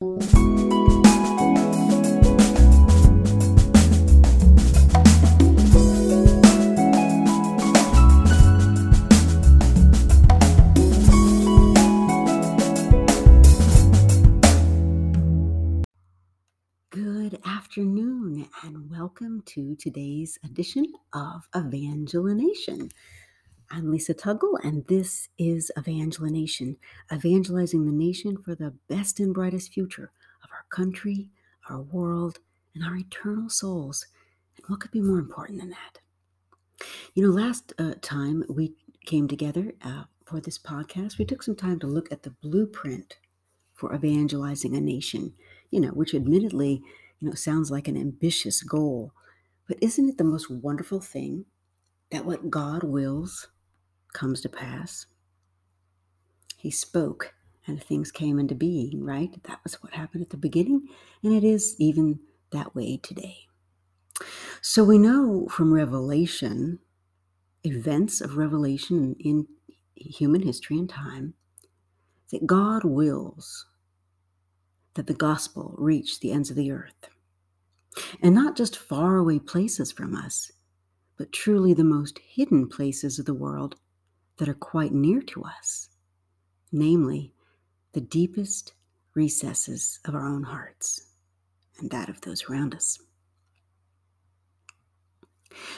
Good afternoon, and welcome to today's edition of Evangelination. I'm Lisa Tuggle, and this is Evangelination, evangelizing the nation for the best and brightest future of our country, our world, and our eternal souls. And what could be more important than that? You know, last uh, time we came together uh, for this podcast, we took some time to look at the blueprint for evangelizing a nation, you know, which admittedly, you know, sounds like an ambitious goal. But isn't it the most wonderful thing that what God wills comes to pass? He spoke and things came into being, right? That was what happened at the beginning, and it is even that way today. So we know from Revelation, events of Revelation in human history and time, that God wills that the gospel reach the ends of the earth. And not just faraway places from us, but truly the most hidden places of the world that are quite near to us, namely the deepest recesses of our own hearts and that of those around us.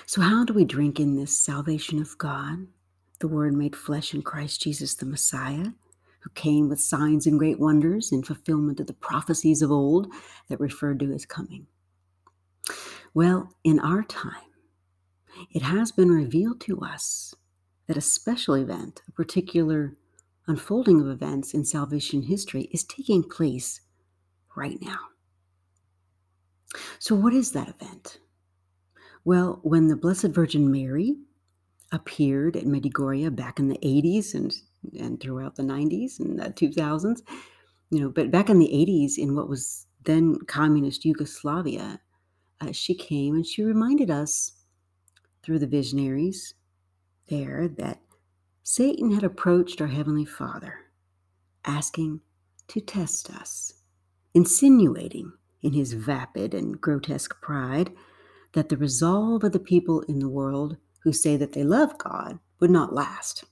So, how do we drink in this salvation of God, the Word made flesh in Christ Jesus the Messiah, who came with signs and great wonders in fulfillment of the prophecies of old that referred to his coming? Well, in our time, it has been revealed to us that a special event, a particular unfolding of events in salvation history, is taking place right now. So, what is that event? Well, when the Blessed Virgin Mary appeared at Medjugorje back in the 80s and, and throughout the 90s and the 2000s, you know, but back in the 80s in what was then communist Yugoslavia, uh, she came and she reminded us through the visionaries there that Satan had approached our Heavenly Father, asking to test us, insinuating in his vapid and grotesque pride that the resolve of the people in the world who say that they love God would not last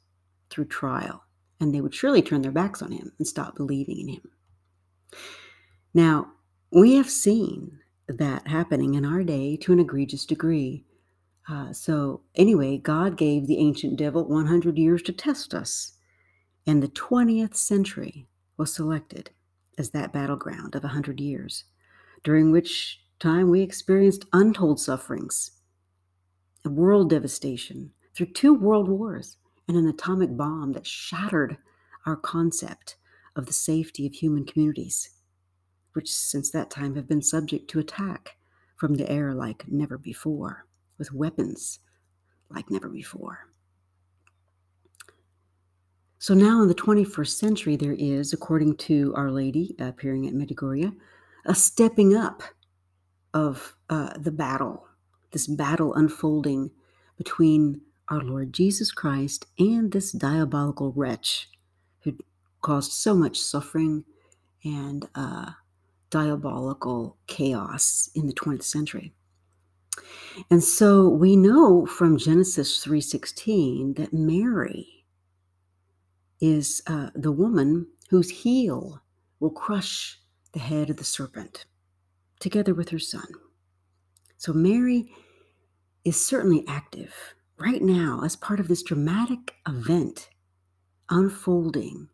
through trial, and they would surely turn their backs on him and stop believing in him. Now, we have seen that happening in our day to an egregious degree. Uh, so, anyway, God gave the ancient devil 100 years to test us, and the 20th century was selected as that battleground of 100 years, during which time we experienced untold sufferings, a world devastation through two world wars, and an atomic bomb that shattered our concept of the safety of human communities, which since that time have been subject to attack from the air like never before with weapons like never before. So now in the 21st century, there is, according to Our Lady appearing at Medjugorje, a stepping up of uh, the battle, this battle unfolding between our Lord Jesus Christ and this diabolical wretch who caused so much suffering and uh, diabolical chaos in the 20th century. And so we know from Genesis 3:16 that Mary is uh, the woman whose heel will crush the head of the serpent together with her son. So Mary is certainly active right now as part of this dramatic event unfolding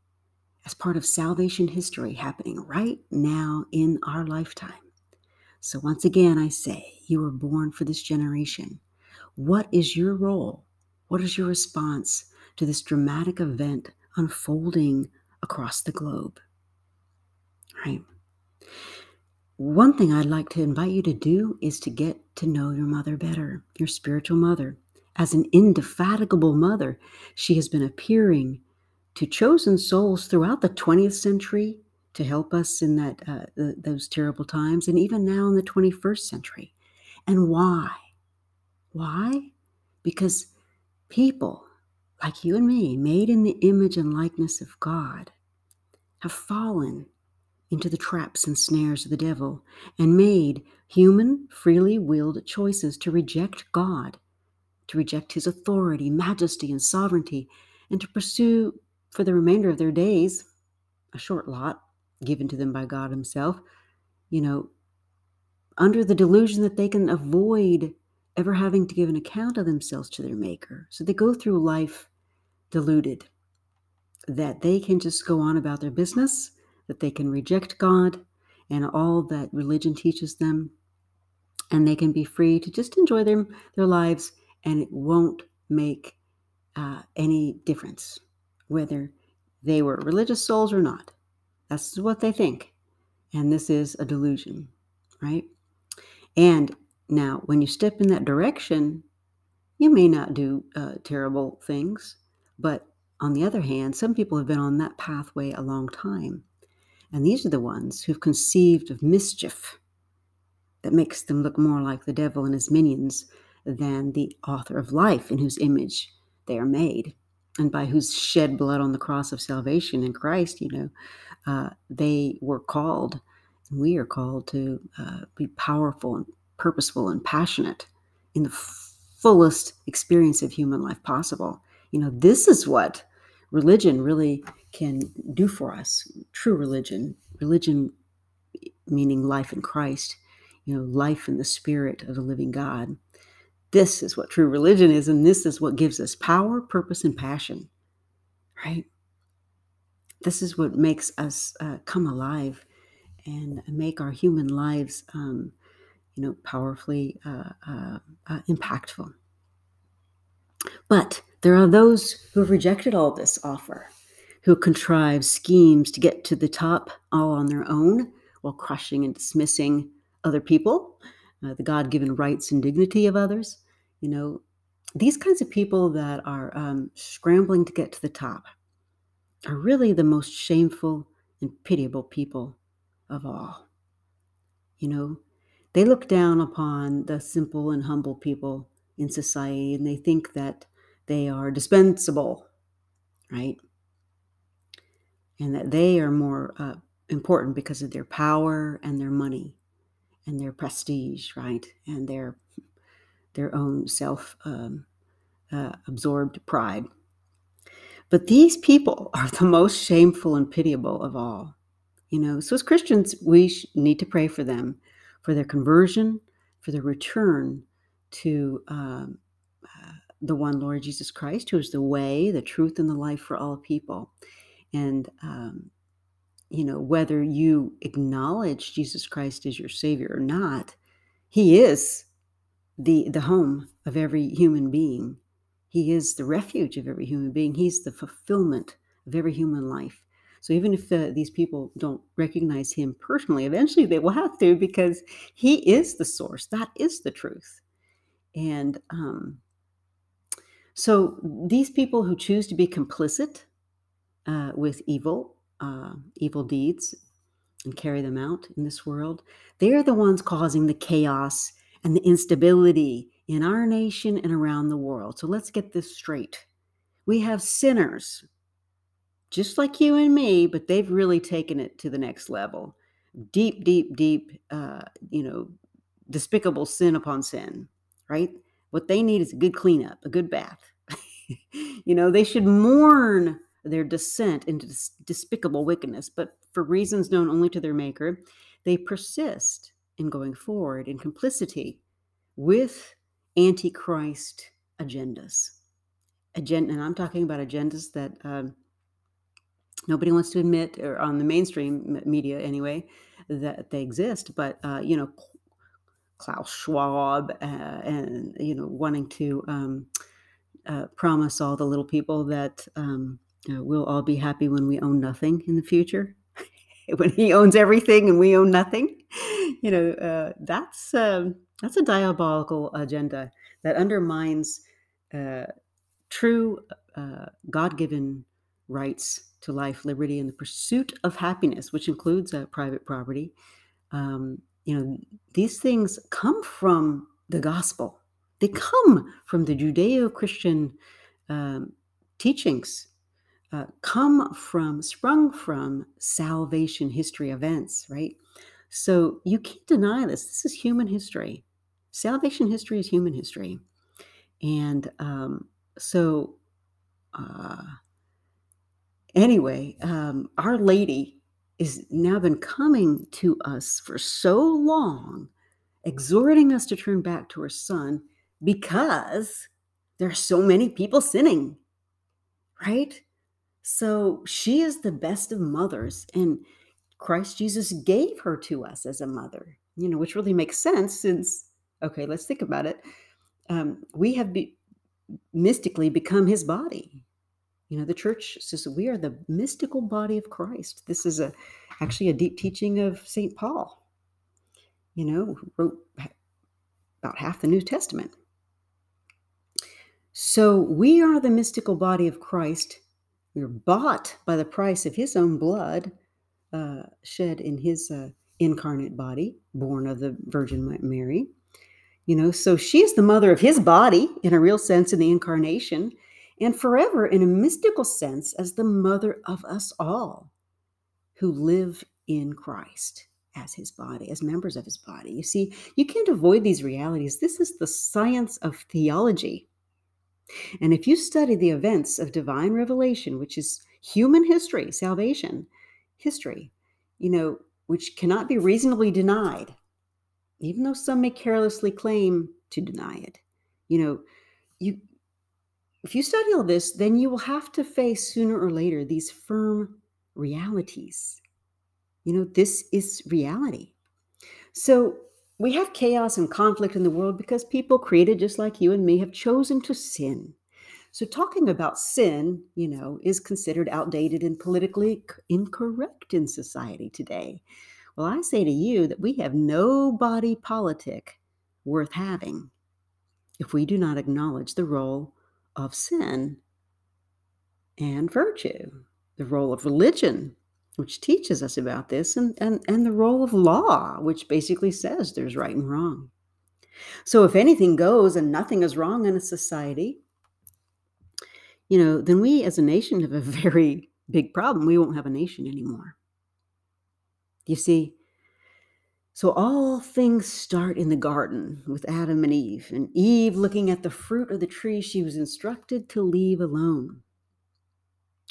as part of salvation history happening right now in our lifetime. So, once again, I say, you were born for this generation. What is your role? What is your response to this dramatic event unfolding across the globe? Right. One thing I'd like to invite you to do is to get to know your mother better, your spiritual mother. As an indefatigable mother, she has been appearing to chosen souls throughout the 20th century to help us in that uh, those terrible times and even now in the 21st century. And why? Why? Because people like you and me made in the image and likeness of god have fallen into the traps and snares of the devil and made human, freely willed choices to reject God, to reject his authority, majesty, and sovereignty, and to pursue for the remainder of their days a short lot given to them by God Himself, you know, under the delusion that they can avoid ever having to give an account of themselves to their Maker. So they go through life deluded, that they can just go on about their business, that they can reject God and all that religion teaches them, and they can be free to just enjoy their, their lives, and it won't make uh, any difference whether they were religious souls or not. That's what they think. And this is a delusion, right? And now, when you step in that direction, you may not do uh, terrible things. But on the other hand, some people have been on that pathway a long time. And these are the ones who've conceived of mischief that makes them look more like the devil and his minions than the author of life in whose image they are made and by whose shed blood on the cross of salvation in Christ, you know, uh, they were called, and we are called to uh, be powerful and purposeful and passionate in the fullest experience of human life possible. You know, this is what religion really can do for us. True religion, religion meaning life in Christ, you know, life in the spirit of the living God. This is what true religion is, and this is what gives us power, purpose, and passion, right? This is what makes us uh, come alive and make our human lives, um, you know, powerfully uh, uh, uh impactful. But there are those who have rejected all this offer, who contrive schemes to get to the top all on their own while crushing and dismissing other people uh, the God given rights and dignity of others. You know, these kinds of people that are um, scrambling to get to the top are really the most shameful and pitiable people of all. You know, they look down upon the simple and humble people in society and they think that they are dispensable, right? And that they are more uh, important because of their power and their money and their prestige, right? And their their own self um, uh, absorbed pride. But these people are the most shameful and pitiable of all. You know, so as Christians, we need to pray for them, for their conversion, for their return to um, uh, the one Lord Jesus Christ, who is the way, the truth, and the life for all people. And um, you know, whether you acknowledge Jesus Christ as your Savior or not, He is the, the home of every human being. He is the refuge of every human being. He's the fulfillment of every human life. So even if uh, these people don't recognize Him personally, eventually they will have to because He is the source. That is the truth. And um, so these people who choose to be complicit uh, with evil uh, evil deeds and carry them out in this world, they are the ones causing the chaos and the instability in our nation and around the world. So let's get this straight. We have sinners, just like you and me, but they've really taken it to the next level. Deep, deep, deep, uh, you know, despicable sin upon sin, right? What they need is a good cleanup, a good bath. you know, they should mourn their descent into despicable wickedness, but for reasons known only to their Maker, they persist in going forward in complicity with antichrist agendas. Agenda, and I'm talking about agendas that um, nobody wants to admit, or on the mainstream media anyway, that they exist. But uh, you know, Klaus Schwab, uh, and you know, wanting to um, uh, promise all the little people that um, uh, we'll all be happy when we own nothing in the future. when he owns everything and we own nothing, you know, uh, that's um, that's a diabolical agenda that undermines uh, true uh, God-given rights to life, liberty, and the pursuit of happiness, which includes uh, private property. Um, you know, these things come from the gospel. They come from the Judeo-Christian um, teachings uh, come from, sprung from salvation history events, right? So you can't deny this. This is human history. Salvation history is human history. And um, so, uh, anyway, um, Our Lady has now been coming to us for so long, exhorting us to turn back to her Son because there are so many people sinning, right? So she is the best of mothers, and Christ Jesus gave her to us as a mother, you know, which really makes sense since, okay, let's think about it. Um, we have be- mystically become his body. You know, the church says we are the mystical body of Christ. This is a actually a deep teaching of St. Paul, you know, who wrote about half the New Testament. So we are the mystical body of Christ. We're bought by the price of his own blood, uh, shed in his uh, incarnate body, born of the Virgin Mary. You know, so she is the mother of his body in a real sense in the incarnation, and forever in a mystical sense as the mother of us all who live in Christ as his body, as members of his body. You see, you can't avoid these realities. This is the science of theology. And if you study the events of divine revelation, which is human history, salvation history, you know, which cannot be reasonably denied, even though some may carelessly claim to deny it, you know, you if you study all this, then you will have to face sooner or later these firm realities. You know, this is reality. So we have chaos and conflict in the world because people created just like you and me have chosen to sin. So, talking about sin, you know, is considered outdated and politically incorrect in society today. Well, I say to you that we have no body politic worth having if we do not acknowledge the role of sin and virtue, the role of religion which teaches us about this, and, and, and the role of law, which basically says there's right and wrong. So if anything goes and nothing is wrong in a society, you know, then we as a nation have a very big problem. We won't have a nation anymore. You see, so all things start in the garden with Adam and Eve, and Eve looking at the fruit of the tree she was instructed to leave alone.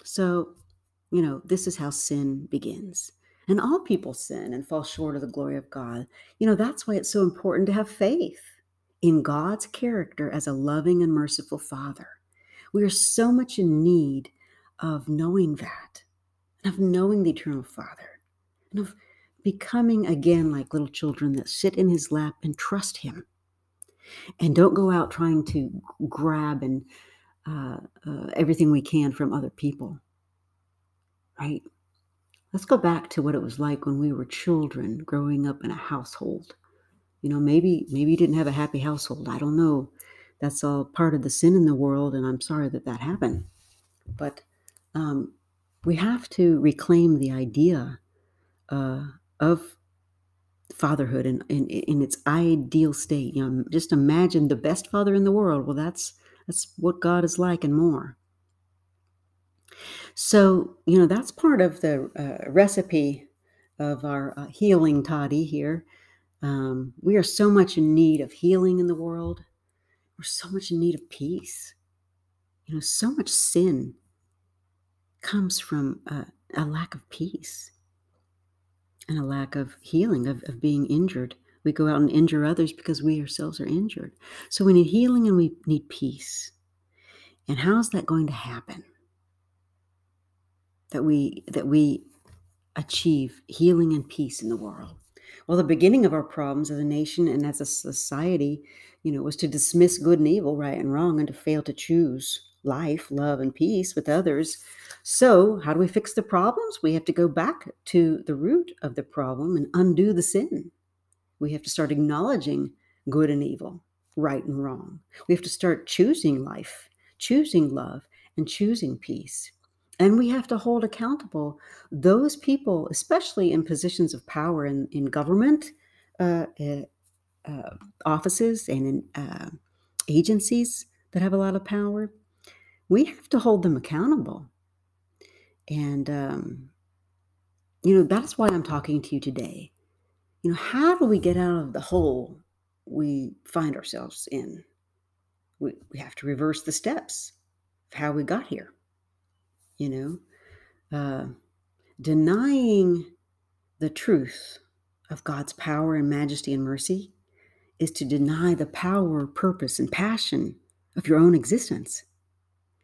So you know, this is how sin begins. And all people sin and fall short of the glory of God. You know, that's why it's so important to have faith in God's character as a loving and merciful Father. We are so much in need of knowing that, and of knowing the eternal Father, and of becoming again like little children that sit in His lap and trust Him. And don't go out trying to grab and uh, uh, everything we can from other people right? Let's go back to what it was like when we were children growing up in a household. You know, maybe maybe you didn't have a happy household. I don't know. That's all part of the sin in the world, and I'm sorry that that happened. But um, we have to reclaim the idea uh, of fatherhood in, in, in its ideal state. You know, just imagine the best father in the world. Well, that's that's what God is like and more. So, you know, that's part of the uh, recipe of our uh, healing toddy here. Um, we are so much in need of healing in the world. We're so much in need of peace. You know, so much sin comes from uh, a lack of peace and a lack of healing, of, of being injured. We go out and injure others because we ourselves are injured. So we need healing and we need peace. And how's that going to happen? That we that we achieve healing and peace in the world. Well, the beginning of our problems as a nation and as a society, you know, was to dismiss good and evil, right and wrong, and to fail to choose life, love, and peace with others. So, how do we fix the problems? We have to go back to the root of the problem and undo the sin. We have to start acknowledging good and evil, right and wrong. We have to start choosing life, choosing love, and choosing peace. And we have to hold accountable those people, especially in positions of power in, in government uh, uh, uh, offices and in uh, agencies that have a lot of power. We have to hold them accountable. And, um, you know, that's why I'm talking to you today. You know, how do we get out of the hole we find ourselves in? We, we have to reverse the steps of how we got here. You know, uh, denying the truth of God's power and majesty and mercy is to deny the power, purpose, and passion of your own existence.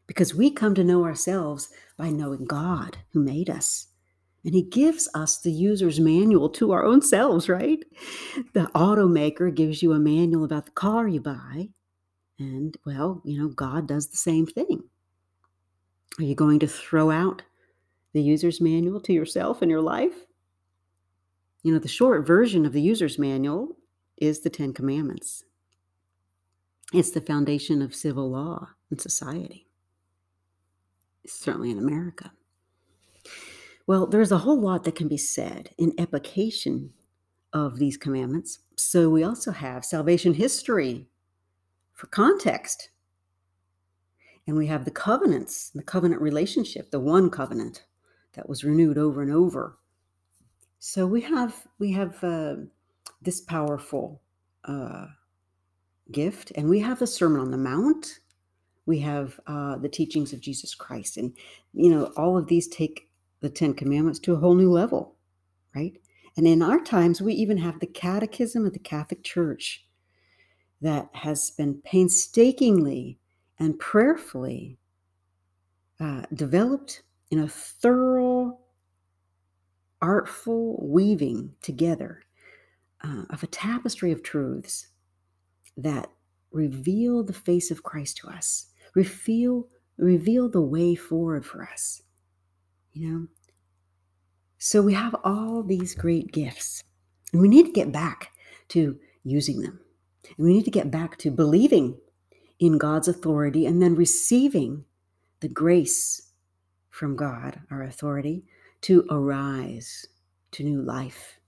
Because we come to know ourselves by knowing God who made us. And He gives us the user's manual to our own selves, right? The automaker gives you a manual about the car you buy. And, well, you know, God does the same thing. Are you going to throw out the user's manual to yourself and your life? You know, the short version of the user's manual is the Ten Commandments. It's the foundation of civil law and society, certainly in America. Well, there's a whole lot that can be said in application of these commandments. So we also have salvation history for context. And we have the covenants, the covenant relationship, the one covenant that was renewed over and over. So we have we have uh, this powerful uh, gift, and we have the Sermon on the Mount. We have uh, the teachings of Jesus Christ, and you know all of these take the Ten Commandments to a whole new level, right? And in our times, we even have the Catechism of the Catholic Church that has been painstakingly and prayerfully uh, developed in a thorough, artful weaving together uh, of a tapestry of truths that reveal the face of Christ to us, reveal, reveal the way forward for us. You know? So we have all these great gifts, and we need to get back to using them. And we need to get back to believing in God's authority and then receiving the grace from God, our authority, to arise to new life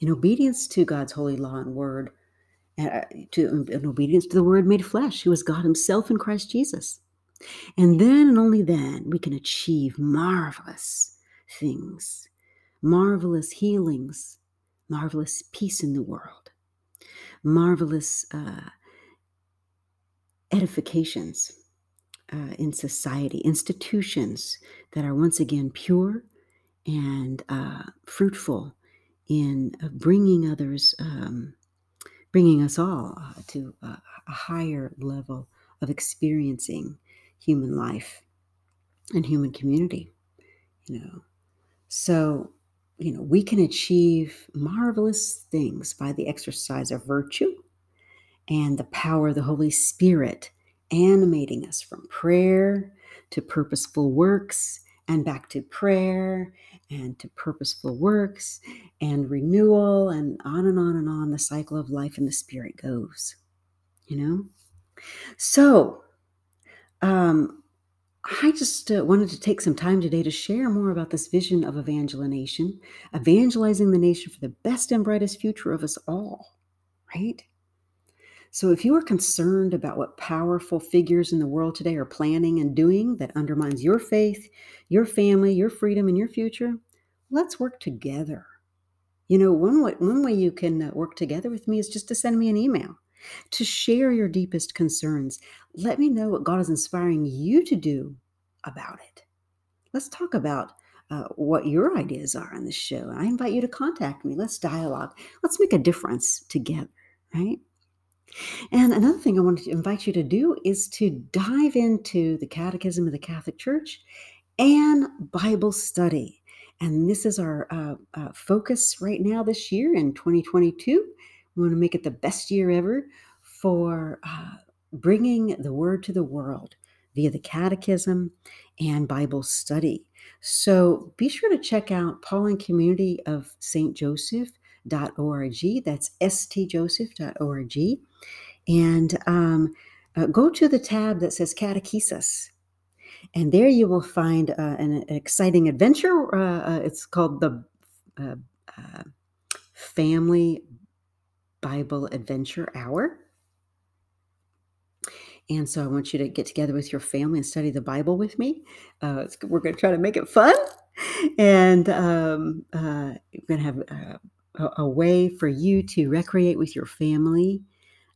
in obedience to God's holy law and word, uh, to in obedience to the Word made flesh, who is God Himself in Christ Jesus. And then and only then we can achieve marvelous things, marvelous healings, marvelous peace in the world, marvelous uh, edifications uh, in society, institutions that are once again pure and uh, fruitful in uh, bringing others, um, bringing us all uh, to a, a higher level of experiencing human life and human community. You know, so you know we can achieve marvelous things by the exercise of virtue and the power of the Holy Spirit animating us from prayer to purposeful works and back to prayer and to purposeful works and renewal and on and on and on the cycle of life in the spirit goes you know so um I just uh, wanted to take some time today to share more about this vision of evangelization, evangelizing the nation for the best and brightest future of us all, right? So, if you are concerned about what powerful figures in the world today are planning and doing that undermines your faith, your family, your freedom, and your future, let's work together. You know, one way, one way you can uh, work together with me is just to send me an email to share your deepest concerns. Let me know what God is inspiring you to do about it. Let's talk about uh, what your ideas are on this show. I invite you to contact me. Let's dialogue. Let's make a difference together, right? And another thing I wanted to invite you to do is to dive into the Catechism of the Catholic Church and Bible study. And this is our uh, uh, focus right now this year in 2022. We want to make it the best year ever for uh, bringing the Word to the world via the Catechism and Bible study. So be sure to check out Pauline Community of St. Joseph stjoseph.org. That's stjoseph.org. And um, uh, go to the tab that says Catechesis. And there you will find uh, an, exciting adventure. Uh, uh it's called the uh, uh, Family Bible Adventure Hour. And so I want you to get together with your family and study the Bible with me. we're going to try to make it fun and um, we're going to have a, way for you to recreate with your family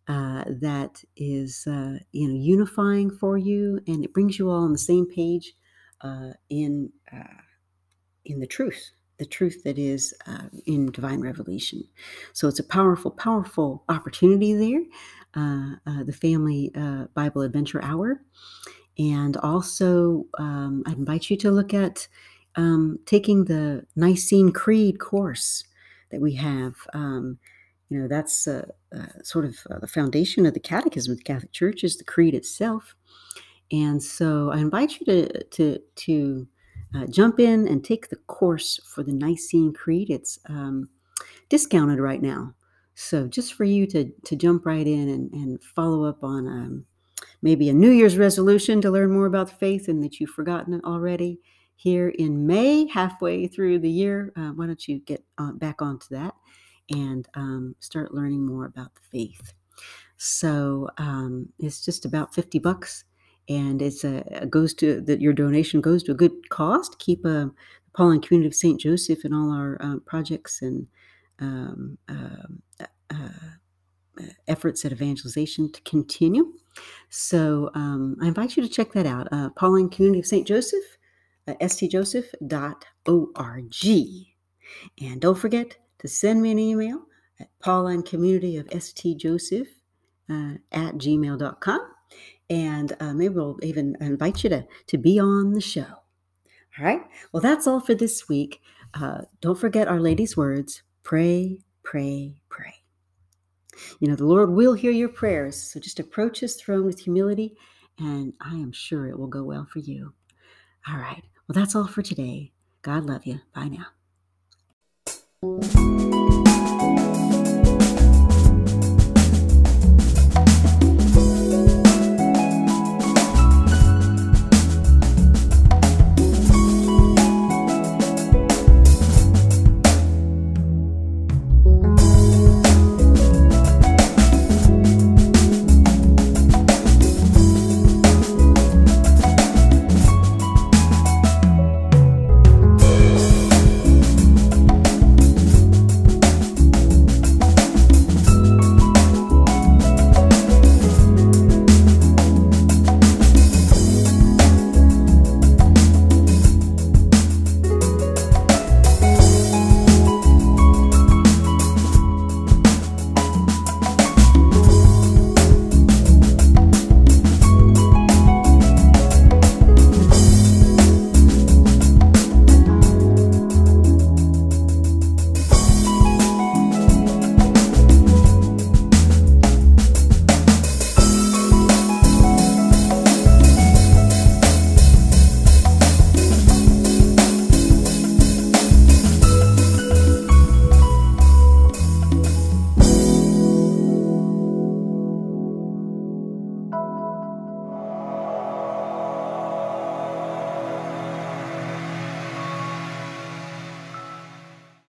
uh, that is, uh, you know, unifying for you, and it brings you all on the same page uh, in uh, in the truth, the truth that is in divine revelation. So it's a powerful, powerful opportunity there. the Family Bible Adventure Hour. And also, um, I invite you to look at um, taking the Nicene Creed course that we have. Um, you know, that's uh, uh, sort of uh, the foundation of the Catechism of the Catholic Church is the Creed itself. And so, I invite you to to to uh, jump in and take the course for the Nicene Creed. It's um, discounted right now, so just for you to to jump right in and, and follow up on um, maybe a New Year's resolution to learn more about the faith and that you've forgotten it already here in May, halfway through the year. Uh, why don't you get back onto that and um, start learning more about the faith? So um, it's just about 50 bucks and it's a goes to that your donation goes to a good to keep a uh, Pauline Community of St. Joseph and all our uh, projects and um, um uh, uh, efforts at evangelization to continue. So um, I invite you to check that out. Uh, Pauline Community of St. Joseph, uh, stjoseph.org. And don't forget to send me an email at Pauline Community of St. Joseph uh, at gmail.com. And uh, maybe we'll even invite you to, to be on the show. All right. Well, that's all for this week. Uh, don't forget Our Lady's words pray, pray, pray. You know, the Lord will hear your prayers. So just approach his throne with humility, and I am sure it will go well for you. All right. Well, that's all for today. God love you. Bye now. Música